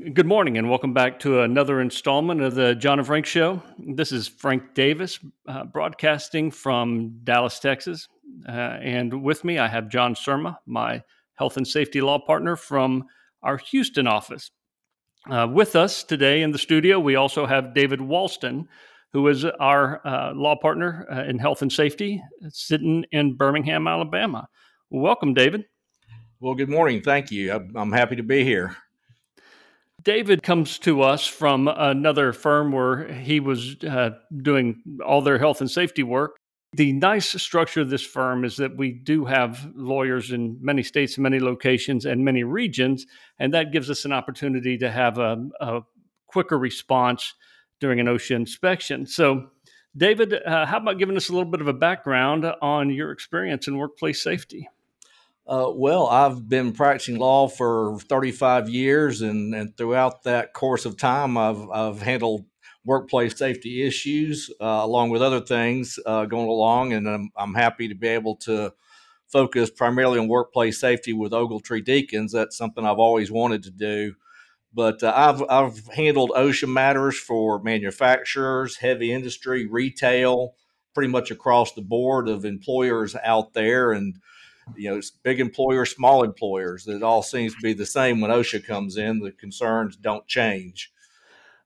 Good morning, and welcome back to another installment of the John and Frank Show. This is Frank Davis, uh, broadcasting from Dallas, Texas. Uh, and with me, I have John Surma, my health and safety law partner from our Houston office. Uh, with us today in the studio, we also have David Walston, who is our uh, law partner uh, in health and safety, sitting in Birmingham, Alabama. Welcome, David. Well, good morning. Thank you. I'm happy to be here. David comes to us from another firm where he was uh, doing all their health and safety work. The nice structure of this firm is that we do have lawyers in many states, many locations, and many regions, and that gives us an opportunity to have a, a quicker response during an OSHA inspection. So, David, uh, how about giving us a little bit of a background on your experience in workplace safety? Uh, well, I've been practicing law for 35 years, and, and throughout that course of time, I've, I've handled workplace safety issues uh, along with other things uh, going along. And I'm, I'm happy to be able to focus primarily on workplace safety with Ogletree Deakins. That's something I've always wanted to do. But uh, I've, I've handled OSHA matters for manufacturers, heavy industry, retail, pretty much across the board of employers out there. And you know, big employers, small employers. It all seems to be the same when OSHA comes in. The concerns don't change.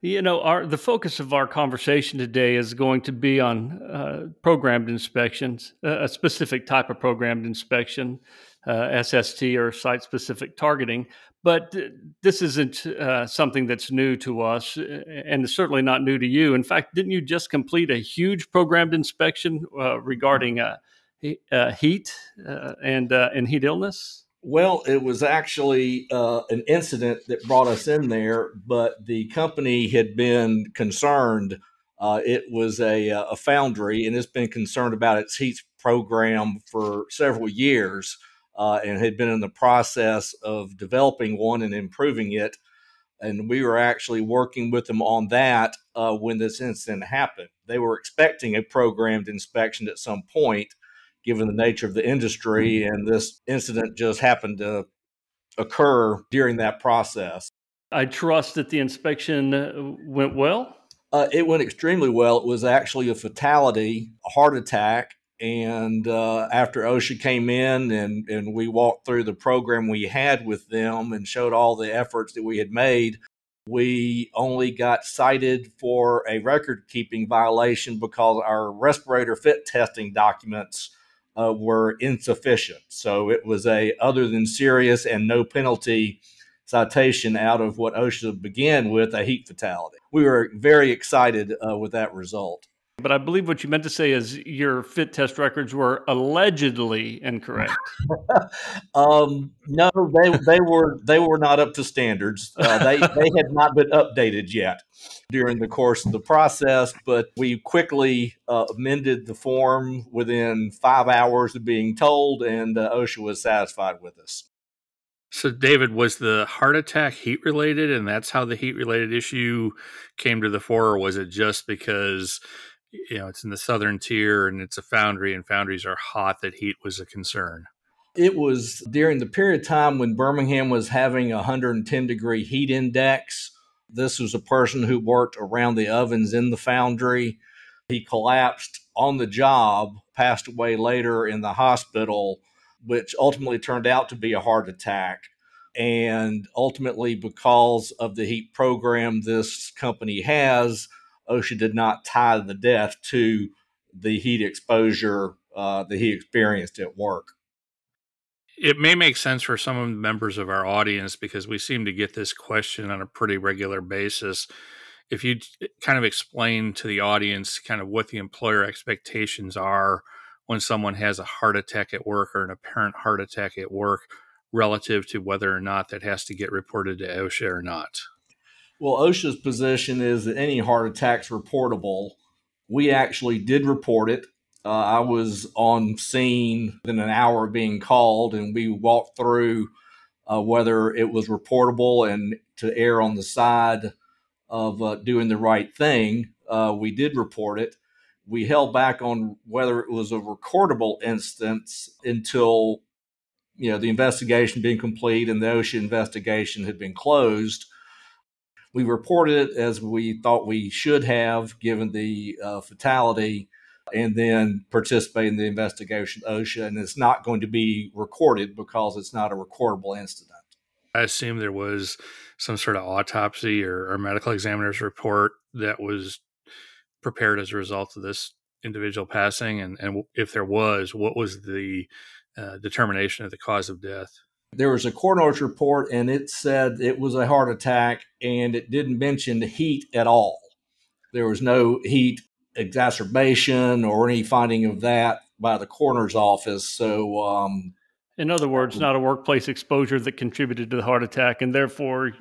You know, our the focus of our conversation today is going to be on uh, programmed inspections, a specific type of programmed inspection, uh, SST or site specific targeting. But this isn't uh, something that's new to us, and certainly not new to you. In fact, didn't you just complete a huge programmed inspection uh, regarding uh, uh, heat uh, and uh, and heat illness? Well, it was actually uh, an incident that brought us in there, but the company had been concerned. Uh, it was a, uh, a foundry, and it's been concerned about its heat program for several years, and had been in the process of developing one and improving it. And we were actually working with them on that when this incident happened. They were expecting a programmed inspection at some point, given the nature of the industry. Mm-hmm. And this incident just happened to occur during that process. I trust that the inspection uh, went well. Uh, it went extremely well. It was actually a fatality, a heart attack. And uh, after OSHA came in and, and we walked through the program we had with them and showed all the efforts that we had made, we only got cited for a record keeping violation because our respirator fit testing documents uh, were insufficient. So it was a other than serious and no penalty citation out of what OSHA began with a heat fatality. We were very excited uh, with that result. But I believe what you meant to say is your fit test records were allegedly incorrect. um, no, they they were they were not up to standards. Uh, they they had not been updated yet during the course of the process. But we quickly uh, amended the form within five hours of being told, and uh, OSHA was satisfied with us. So, David, was the heart attack heat related, and that's how the heat related issue came to the fore, or was it just because you know it's in the southern tier and it's a foundry and foundries are hot that heat was a concern. It was during the period of time when birmingham was having a 110 degree heat index. This was a person who worked around the ovens in the foundry. He collapsed on the job passed away later in the hospital which ultimately turned out to be a heart attack. And ultimately because of the heat program this company has OSHA did not tie the death to the heat exposure uh, that he experienced at work. It may make sense for some of the members of our audience because we seem to get this question on a pretty regular basis. If you kind of explain to the audience kind of what the employer expectations are when someone has a heart attack at work or an apparent heart attack at work relative to whether or not that has to get reported to OSHA or not. Well, OSHA's position is that any heart attack's reportable. We actually did report it. Uh, I was on scene within an hour of being called, and we walked through uh, whether it was reportable and to err on the side of uh, doing the right thing. Uh, we did report it. We held back on whether it was a recordable instance until you know the investigation being complete and the OSHA investigation had been closed. We reported it as we thought we should have, given the uh, fatality, and then participate in the investigation OSHA. And it's not going to be recorded because it's not a recordable incident. I assume there was some sort of autopsy or, or medical examiner's report that was prepared as a result of this individual passing, and, and if there was, what was the uh, determination of the cause of death? There was a coroner's report, and it said it was a heart attack, and it didn't mention the heat at all. There was no heat exacerbation or any finding of that by the coroner's office. So, um, in other words, not a workplace exposure that contributed to the heart attack, and therefore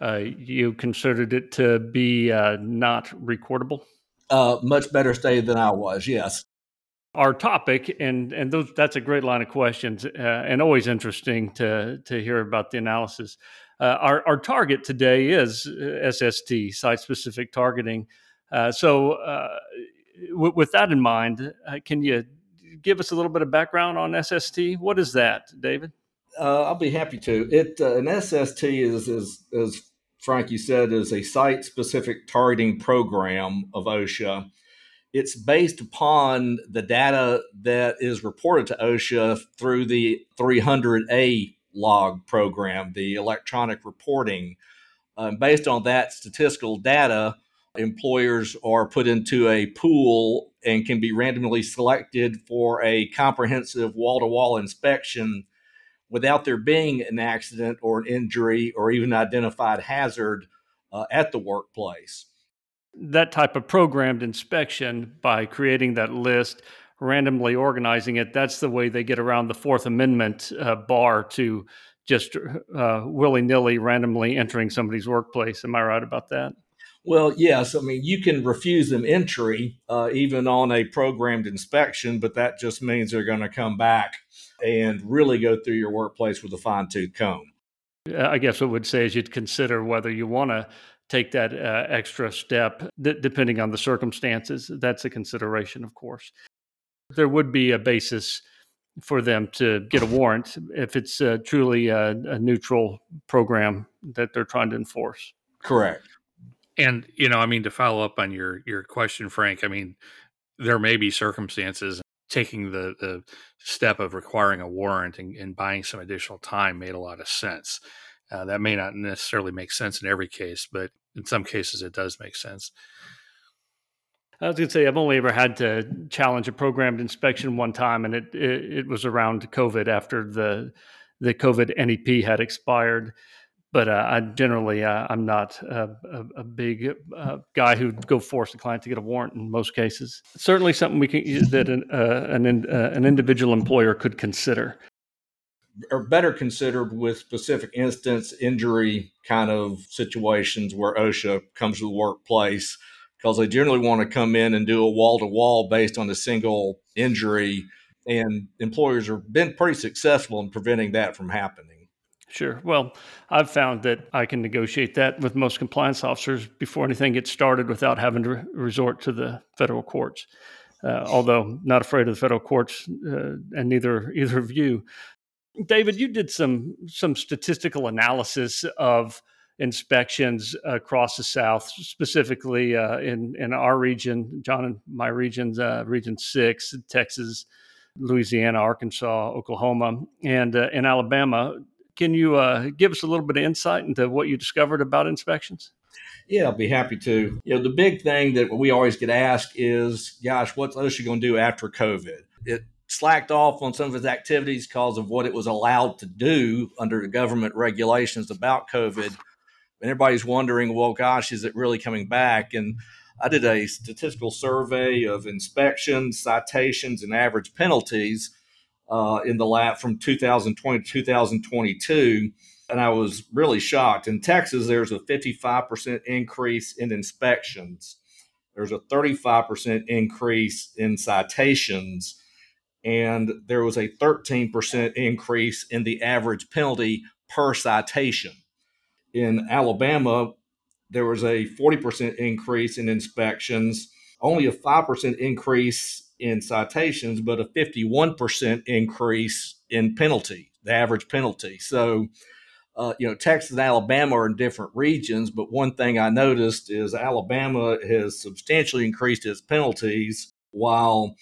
uh, you considered it to be uh, not recordable. Uh, much better stated than I was. Yes our topic, and and those, that's a great line of questions, uh, and always interesting to to hear about the analysis. Uh, our our target today is uh, SST, site specific targeting. Uh, so, uh, w- with that in mind, uh, can you give us a little bit of background on SST? What is that, David? I'll be happy to. It an SST is is as Frankie said is a site specific targeting program of OSHA it's based upon the data that is reported to OSHA through the 300A log program, the electronic reporting. Um, based on that statistical data, employers are put into a pool and can be randomly selected for a comprehensive wall to wall inspection without there being an accident or an injury or even identified hazard uh, at the workplace that type of programmed inspection by creating that list, randomly organizing it, that's the way they get around the Fourth Amendment uh, bar to just uh, willy nilly randomly entering somebody's workplace. Am I right about that? Well, yes. I mean, you can refuse them entry uh, even on a programmed inspection, but that just means they're going to come back and really go through your workplace with a fine tooth comb. I guess what would say is you'd consider whether you want to take that uh, extra step, d- depending on the circumstances. That's a consideration, of course. There would be a basis for them to get a warrant if it's uh, truly a, a neutral program that they're trying to enforce. Correct. And you know, I mean, to follow up on your your question, Frank, I mean, there may be circumstances taking the the step of requiring a warrant and, and buying some additional time made a lot of sense. Uh, that may not necessarily make sense in every case, but in some cases it does make sense. I was going to say I've only ever had to challenge a programmed inspection one time, and it it, it was around COVID after the the COVID NEP had expired. But uh, I generally uh, I'm not a, a, a big uh, guy who'd go force a client to get a warrant in most cases. Certainly something we can that an uh, an, uh, an individual employer could consider are better considered with specific instance injury kind of situations where OSHA comes to the workplace because they generally want to come in and do a wall to wall based on a single injury. And employers have been pretty successful in preventing that from happening. Sure. Well, I've found that I can negotiate that with most compliance officers before anything gets started without having to resort to the federal courts. Uh, although not afraid of the federal courts, uh, and neither either of you. David, you did some some statistical analysis of inspections across the South, specifically uh, in in our region, John and my regions, uh, Region Six, Texas, Louisiana, Arkansas, Oklahoma, and uh, in Alabama. Can you uh, give us a little bit of insight into what you discovered about inspections? Yeah, I'll be happy to. You know, the big thing that we always get asked is, "Gosh, what's OSHA going to do after COVID?" It slacked off on some of its activities because of what it was allowed to do under the government regulations about COVID. And everybody's wondering, well, gosh, is it really coming back? And I did a statistical survey of inspections, citations, and average penalties uh, in the lab from 2020 to 2022. and I was really shocked. In Texas, there's a 55% increase in inspections, there's a 35% increase in citations, and there was a 13% increase in the average penalty per citation. In Alabama, there was a 40% increase in inspections, only a 5% increase in citations, but a 51% increase in penalty, the average penalty. So, uh, you know, Texas and Alabama are in different regions, but one thing I noticed is Alabama has substantially increased its penalties while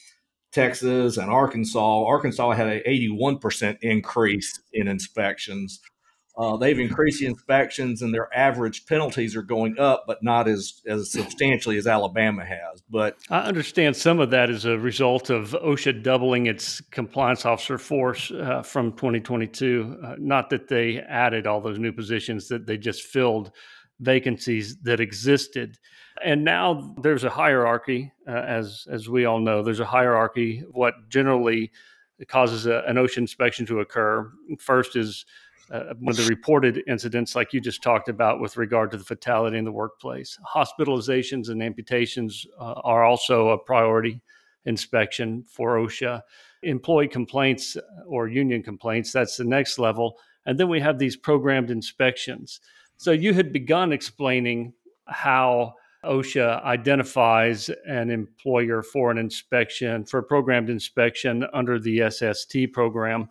Texas and Arkansas, Arkansas had an 81% increase in inspections. Uh, they've increased the inspections and their average penalties are going up, but not as, as substantially as Alabama has. But I understand some of that is a result of OSHA doubling its compliance officer force uh, from 2022. Uh, not that they added all those new positions, that they just filled vacancies that existed. And now there's a hierarchy, uh, as as we all know. There's a hierarchy. Of what generally causes a, an OSHA inspection to occur first is uh, one of the reported incidents, like you just talked about, with regard to the fatality in the workplace. Hospitalizations and amputations uh, are also a priority inspection for OSHA. Employee complaints uh, or union complaints, that's the next level. And then we have these programmed inspections. So you had begun explaining how OSHA identifies an employer for an inspection, for a programmed inspection under the SST program.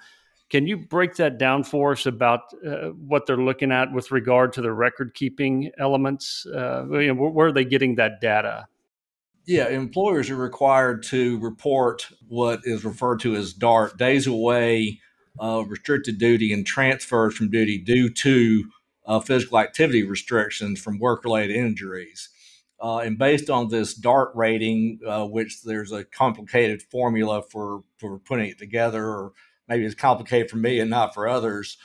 Can you break that down for us about uh, what they're looking at with regard to the record keeping elements? Uh, you know, where are they getting that data? Yeah, employers are required to report what is referred to as DART, days away, uh, restricted duty, and transfers from duty due to uh, physical activity restrictions from work related injuries. Uh, and based on this DART rating, uh, which there's a complicated formula for, for putting it together, or maybe it's complicated for me and not for others,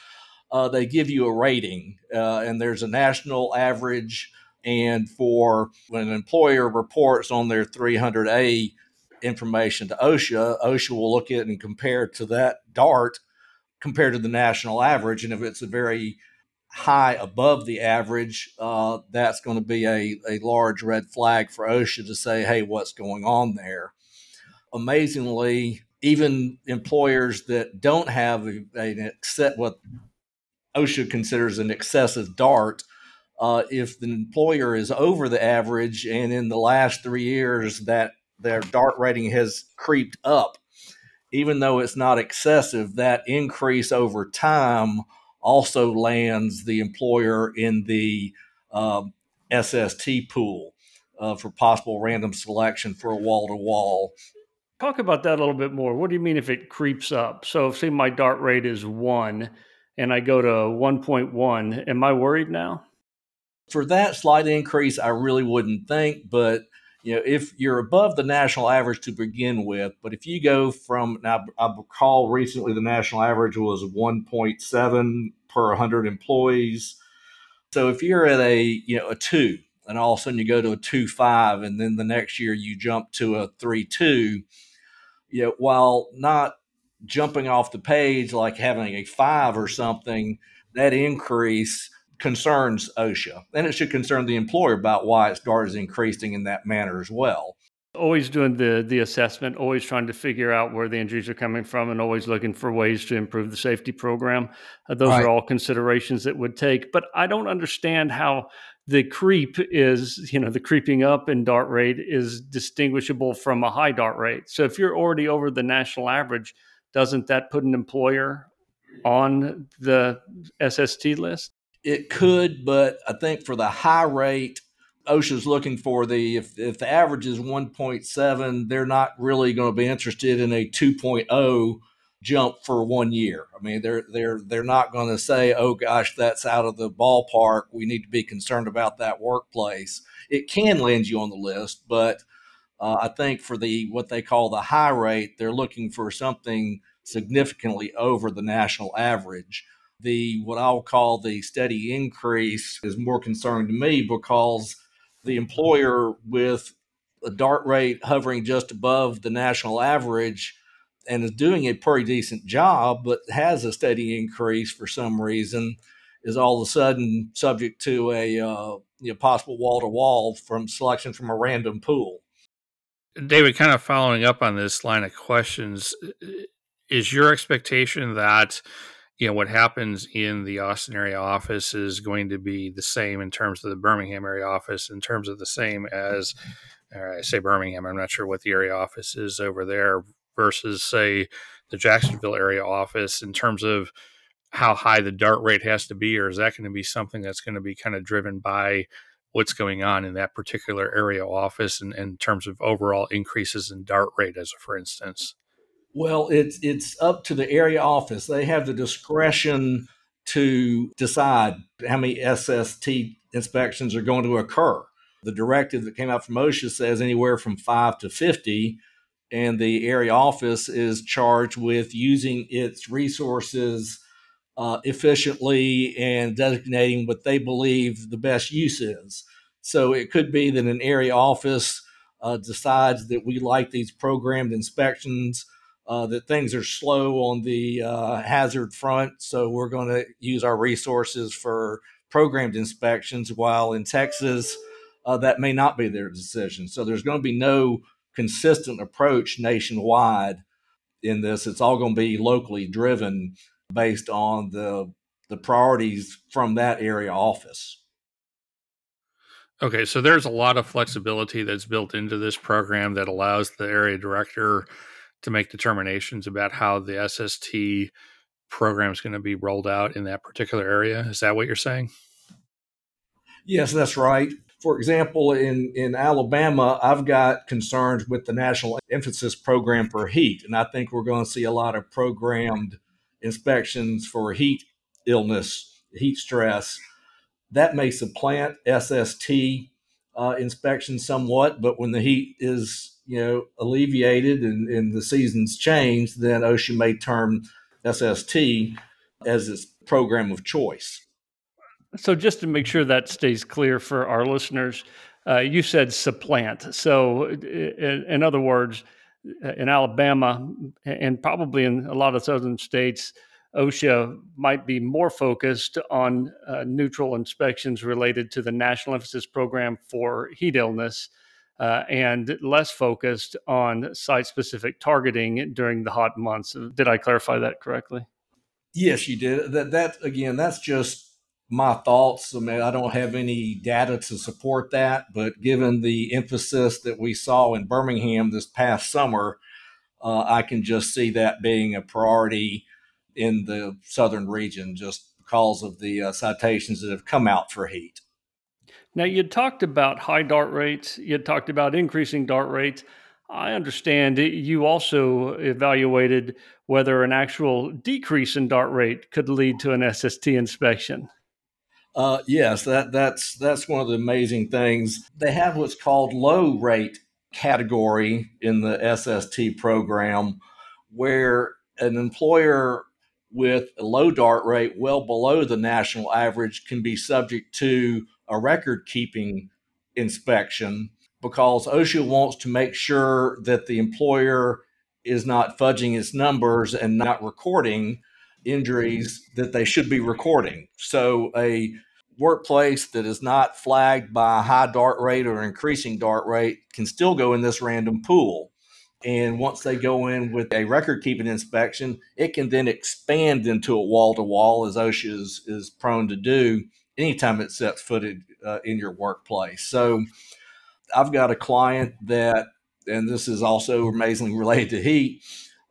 uh, they give you a rating. Uh, and there's a national average. And for when an employer reports on their 300A information to OSHA, OSHA will look at it and compare it to that DART compared to the national average. And if it's a very high above the average, uh, that's going to be a, a large red flag for OSHA to say, hey, what's going on there? Amazingly, even employers that don't have a, a set what OSHA considers an excessive DART, uh, if the employer is over the average and in the last three years that their DART rating has creeped up, even though it's not excessive, that increase over time also lands the employer in the um, SST pool uh, for possible random selection for a wall to wall Talk about that a little bit more. What do you mean if it creeps up? So, say my DART rate is one and I go to 1.1, am I worried now? For that slight increase, I really wouldn't think, but you know, if you're above the national average to begin with, but if you go from now, I recall recently the national average was 1.7 per 100 employees. So if you're at a you know a two, and all of a sudden you go to a two five, and then the next year you jump to a three two, you know, while not jumping off the page like having a five or something, that increase concerns OSHA. And it should concern the employer about why its DART is increasing in that manner as well. Always doing the the assessment, always trying to figure out where the injuries are coming from, and always looking for ways to improve the safety program. Uh, those right. are all considerations that would take. But I don't understand how the creep is, you know, the creeping up in DART rate is distinguishable from a high DART rate. So if you're already over the national average, doesn't that put an employer on the SST list? It could, but I think for the high rate, OSHA's looking for the if, if the average is 1.7, they're not really going to be interested in a 2.0 jump for one year. I mean, they're they're they're not going to say, "Oh gosh, that's out of the ballpark. We need to be concerned about that workplace." It can land you on the list, but uh, I think for the what they call the high rate, they're looking for something significantly over the national average. The what I'll call the steady increase is more concerning to me because the employer with a DART rate hovering just above the national average and is doing a pretty decent job, but has a steady increase for some reason, is all of a sudden subject to a uh, you know, possible wall to wall from selection from a random pool. David, kind of following up on this line of questions, is your expectation that you know what happens in the Austin area office is going to be the same in terms of the Birmingham area office, in terms of the same as I say Birmingham. I'm not sure what the area office is over there versus say the Jacksonville area office in terms of how high the DART rate has to be, or is that going to be something that's going to be kind of driven by what's going on in that particular area office in, in terms of overall increases in DART rate, as for instance? Well, it's it's up to the area office. They have the discretion to decide how many SST inspections are going to occur. The directive that came out from OSHA says anywhere from five to 50, and the area office is charged with using its resources uh, efficiently and designating what they believe the best use is. So it could be that an area office uh, decides that we like these programmed inspections, uh, that things are slow on the uh, hazard front. So we're going to use our resources for programmed inspections, while in Texas, uh, that may not be their decision. So there's going to be no consistent approach nationwide in this. It's all going to be locally driven based on the the priorities from that area office. Okay, so there's a lot of flexibility that's built into this program that allows the area director to make determinations about how the SST program is going to be rolled out in that particular area. Is that what you're saying? Yes, that's right. For example, in, in Alabama, I've got concerns with the National Emphasis Program for Heat, and I think we're going to see a lot of programmed inspections for heat illness, heat stress. That may supplant SST uh, inspection somewhat, but when the heat is you know alleviated and, and the seasons change, then OSHA may term SST as its program of choice. So, just to make sure that stays clear for our listeners, uh, you said supplant. So, in, in other words, in Alabama and probably in a lot of southern states, OSHA might be more focused on uh, neutral inspections related to the National Emphasis Program for heat illness uh, and less focused on site specific targeting during the hot months. Did I clarify that correctly? Yes, you did. That, that again, that's just my thoughts. I mean, I don't have any data to support that, but given the emphasis that we saw in Birmingham this past summer, uh, I can just see that being a priority in the southern region just because of the uh, citations that have come out for heat. Now, you talked about high DART rates, you talked about increasing DART rates. I understand you also evaluated whether an actual decrease in DART rate could lead to an SST inspection. Uh, yes, that that's that's one of the amazing things. They have what's called low rate category in the SST program, where an employer with a low DART rate well below the national average can be subject to a record keeping inspection because OSHA wants to make sure that the employer is not fudging its numbers and not recording injuries that they should be recording. So a workplace that is not flagged by a high DART rate or increasing DART rate can still go in this random pool. And once they go in with a record keeping inspection, it can then expand into a wall to wall, as OSHA is, is prone to do anytime it sets footed uh, in your workplace. So I've got a client that, and this is also amazingly related to heat,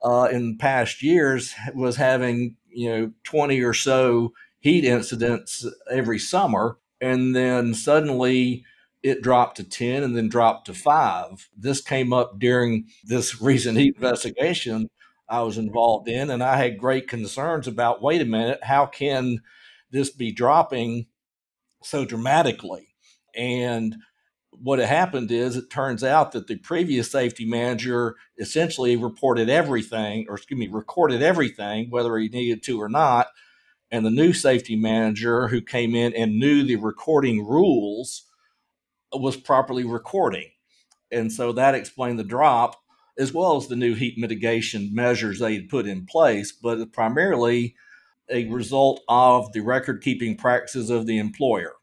uh, in past years was having, you know, 20 or so heat incidents every summer. And then suddenly it dropped to 10 and then dropped to five. This came up during this recent heat investigation I was involved in, and I had great concerns about wait a minute, how can this be dropping so dramatically? And what had happened is it turns out that the previous safety manager essentially reported everything, or excuse me, recorded everything, whether he needed to or not. And the new safety manager who came in and knew the recording rules was properly recording. And so that explained the drop, as well as the new heat mitigation measures they had put in place. But primarily, a result of the record keeping practices of the employer.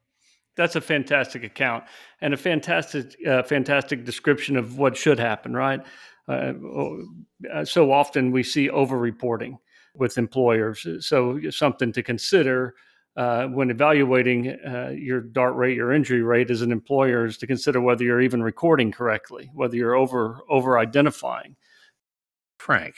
That's a fantastic account and a fantastic, uh, fantastic description of what should happen, right? Uh, uh so often we see over-reporting with employers, so something to consider uh, when evaluating uh, your DART rate, your injury rate as an employer, is to consider whether you're even recording correctly, whether you're over over identifying. Frank,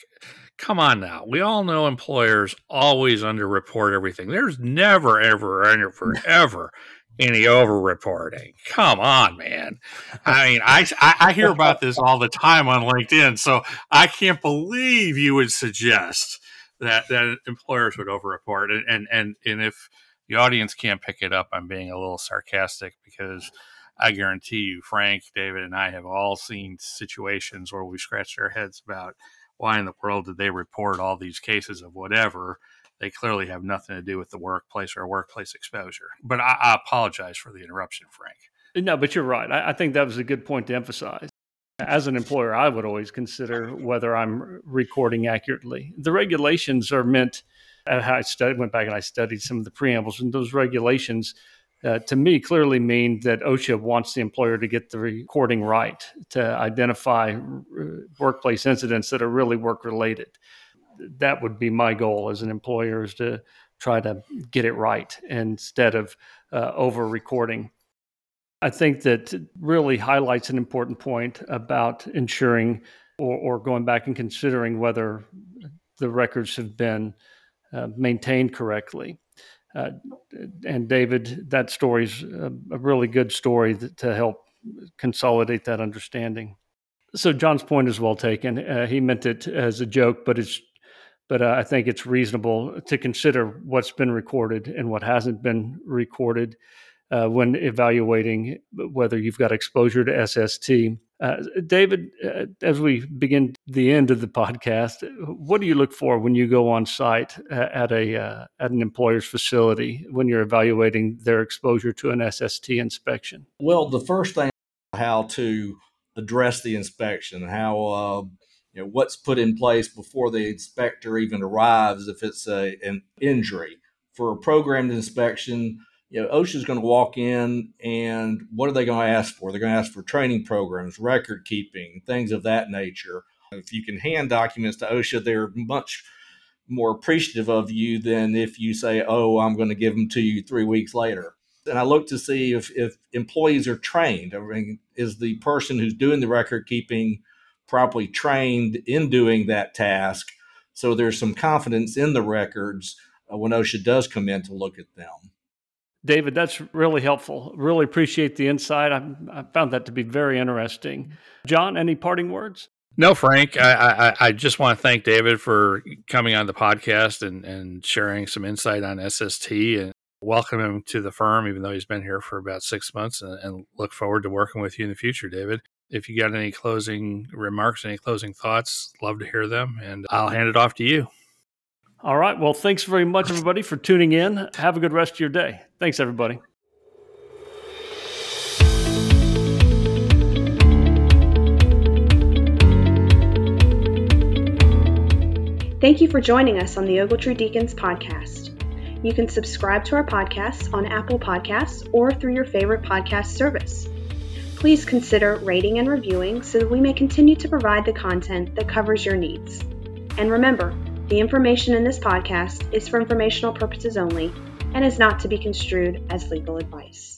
come on now. We all know employers always underreport everything. There's never, ever, ever, ever any overreporting. Come on, man. I mean, I, I, I hear about this all the time on LinkedIn, so I can't believe you would suggest that that employers would overreport. And, and and and if the audience can't pick it up, I'm being a little sarcastic because I guarantee you, Frank, David, and I have all seen situations where we scratched our heads about why in the world did they report all these cases of whatever? They clearly have nothing to do with the workplace or workplace exposure. But I, I apologize for the interruption, Frank. No, but you're right. I, I think that was a good point to emphasize. As an employer, I would always consider whether I'm recording accurately. The regulations are meant. I studied, went back and I studied some of the preambles, and those regulations uh, to me clearly mean that OSHA wants the employer to get the recording right to identify uh, workplace incidents that are really work related. That would be my goal as an employer is to try to get it right instead of uh, over recording. I think that really highlights an important point about ensuring or, or going back and considering whether the records have been uh, maintained correctly. And David, that story's a, a really good story to help consolidate that understanding. So John's point is well taken. Uh, he meant it as a joke, but it's but uh, I think it's reasonable to consider what's been recorded and what hasn't been recorded uh, when evaluating whether you've got exposure to SST. Uh, David, uh, as we begin the end of the podcast, what do you look for when you go on site at a uh, at an employer's facility when you're evaluating their exposure to an SST inspection? Well, the first thing, how to address the inspection, how uh, you know what's put in place before the inspector even arrives if it's a, an injury for a programmed inspection you know, OSHA's going to walk in and what are they going to ask for? They're going to ask for training programs, record keeping, things of that nature. If you can hand documents to OSHA, they're much more appreciative of you than if you say, oh, I'm going to give them to you three weeks later. And I look to see if, if employees are trained. I mean, is the person who's doing the record keeping properly trained in doing that task? So there's some confidence in the records uh, when OSHA does come in to look at them. David, that's really helpful. Really appreciate the insight. I, I, found that to be very interesting. John, any parting words? No, Frank. I, I, I, just want to thank David for coming on the podcast and, and sharing some insight on SST and welcome him to the firm, even though he's been here for about six months, and, and look forward to working with you in the future, David. If you got any closing remarks, any closing thoughts, love to hear them, and I'll hand it off to you. All right. Well, thanks very much, everybody, for tuning in. Have a good rest of your day. Thanks, everybody. Thank you for joining us on the Ogletree Deakins podcast. You can subscribe to our podcast on Apple Podcasts or through your favorite podcast service. Please consider rating and reviewing so that we may continue to provide the content that covers your needs. And remember, the information in this podcast is for informational purposes only and is not to be construed as legal advice.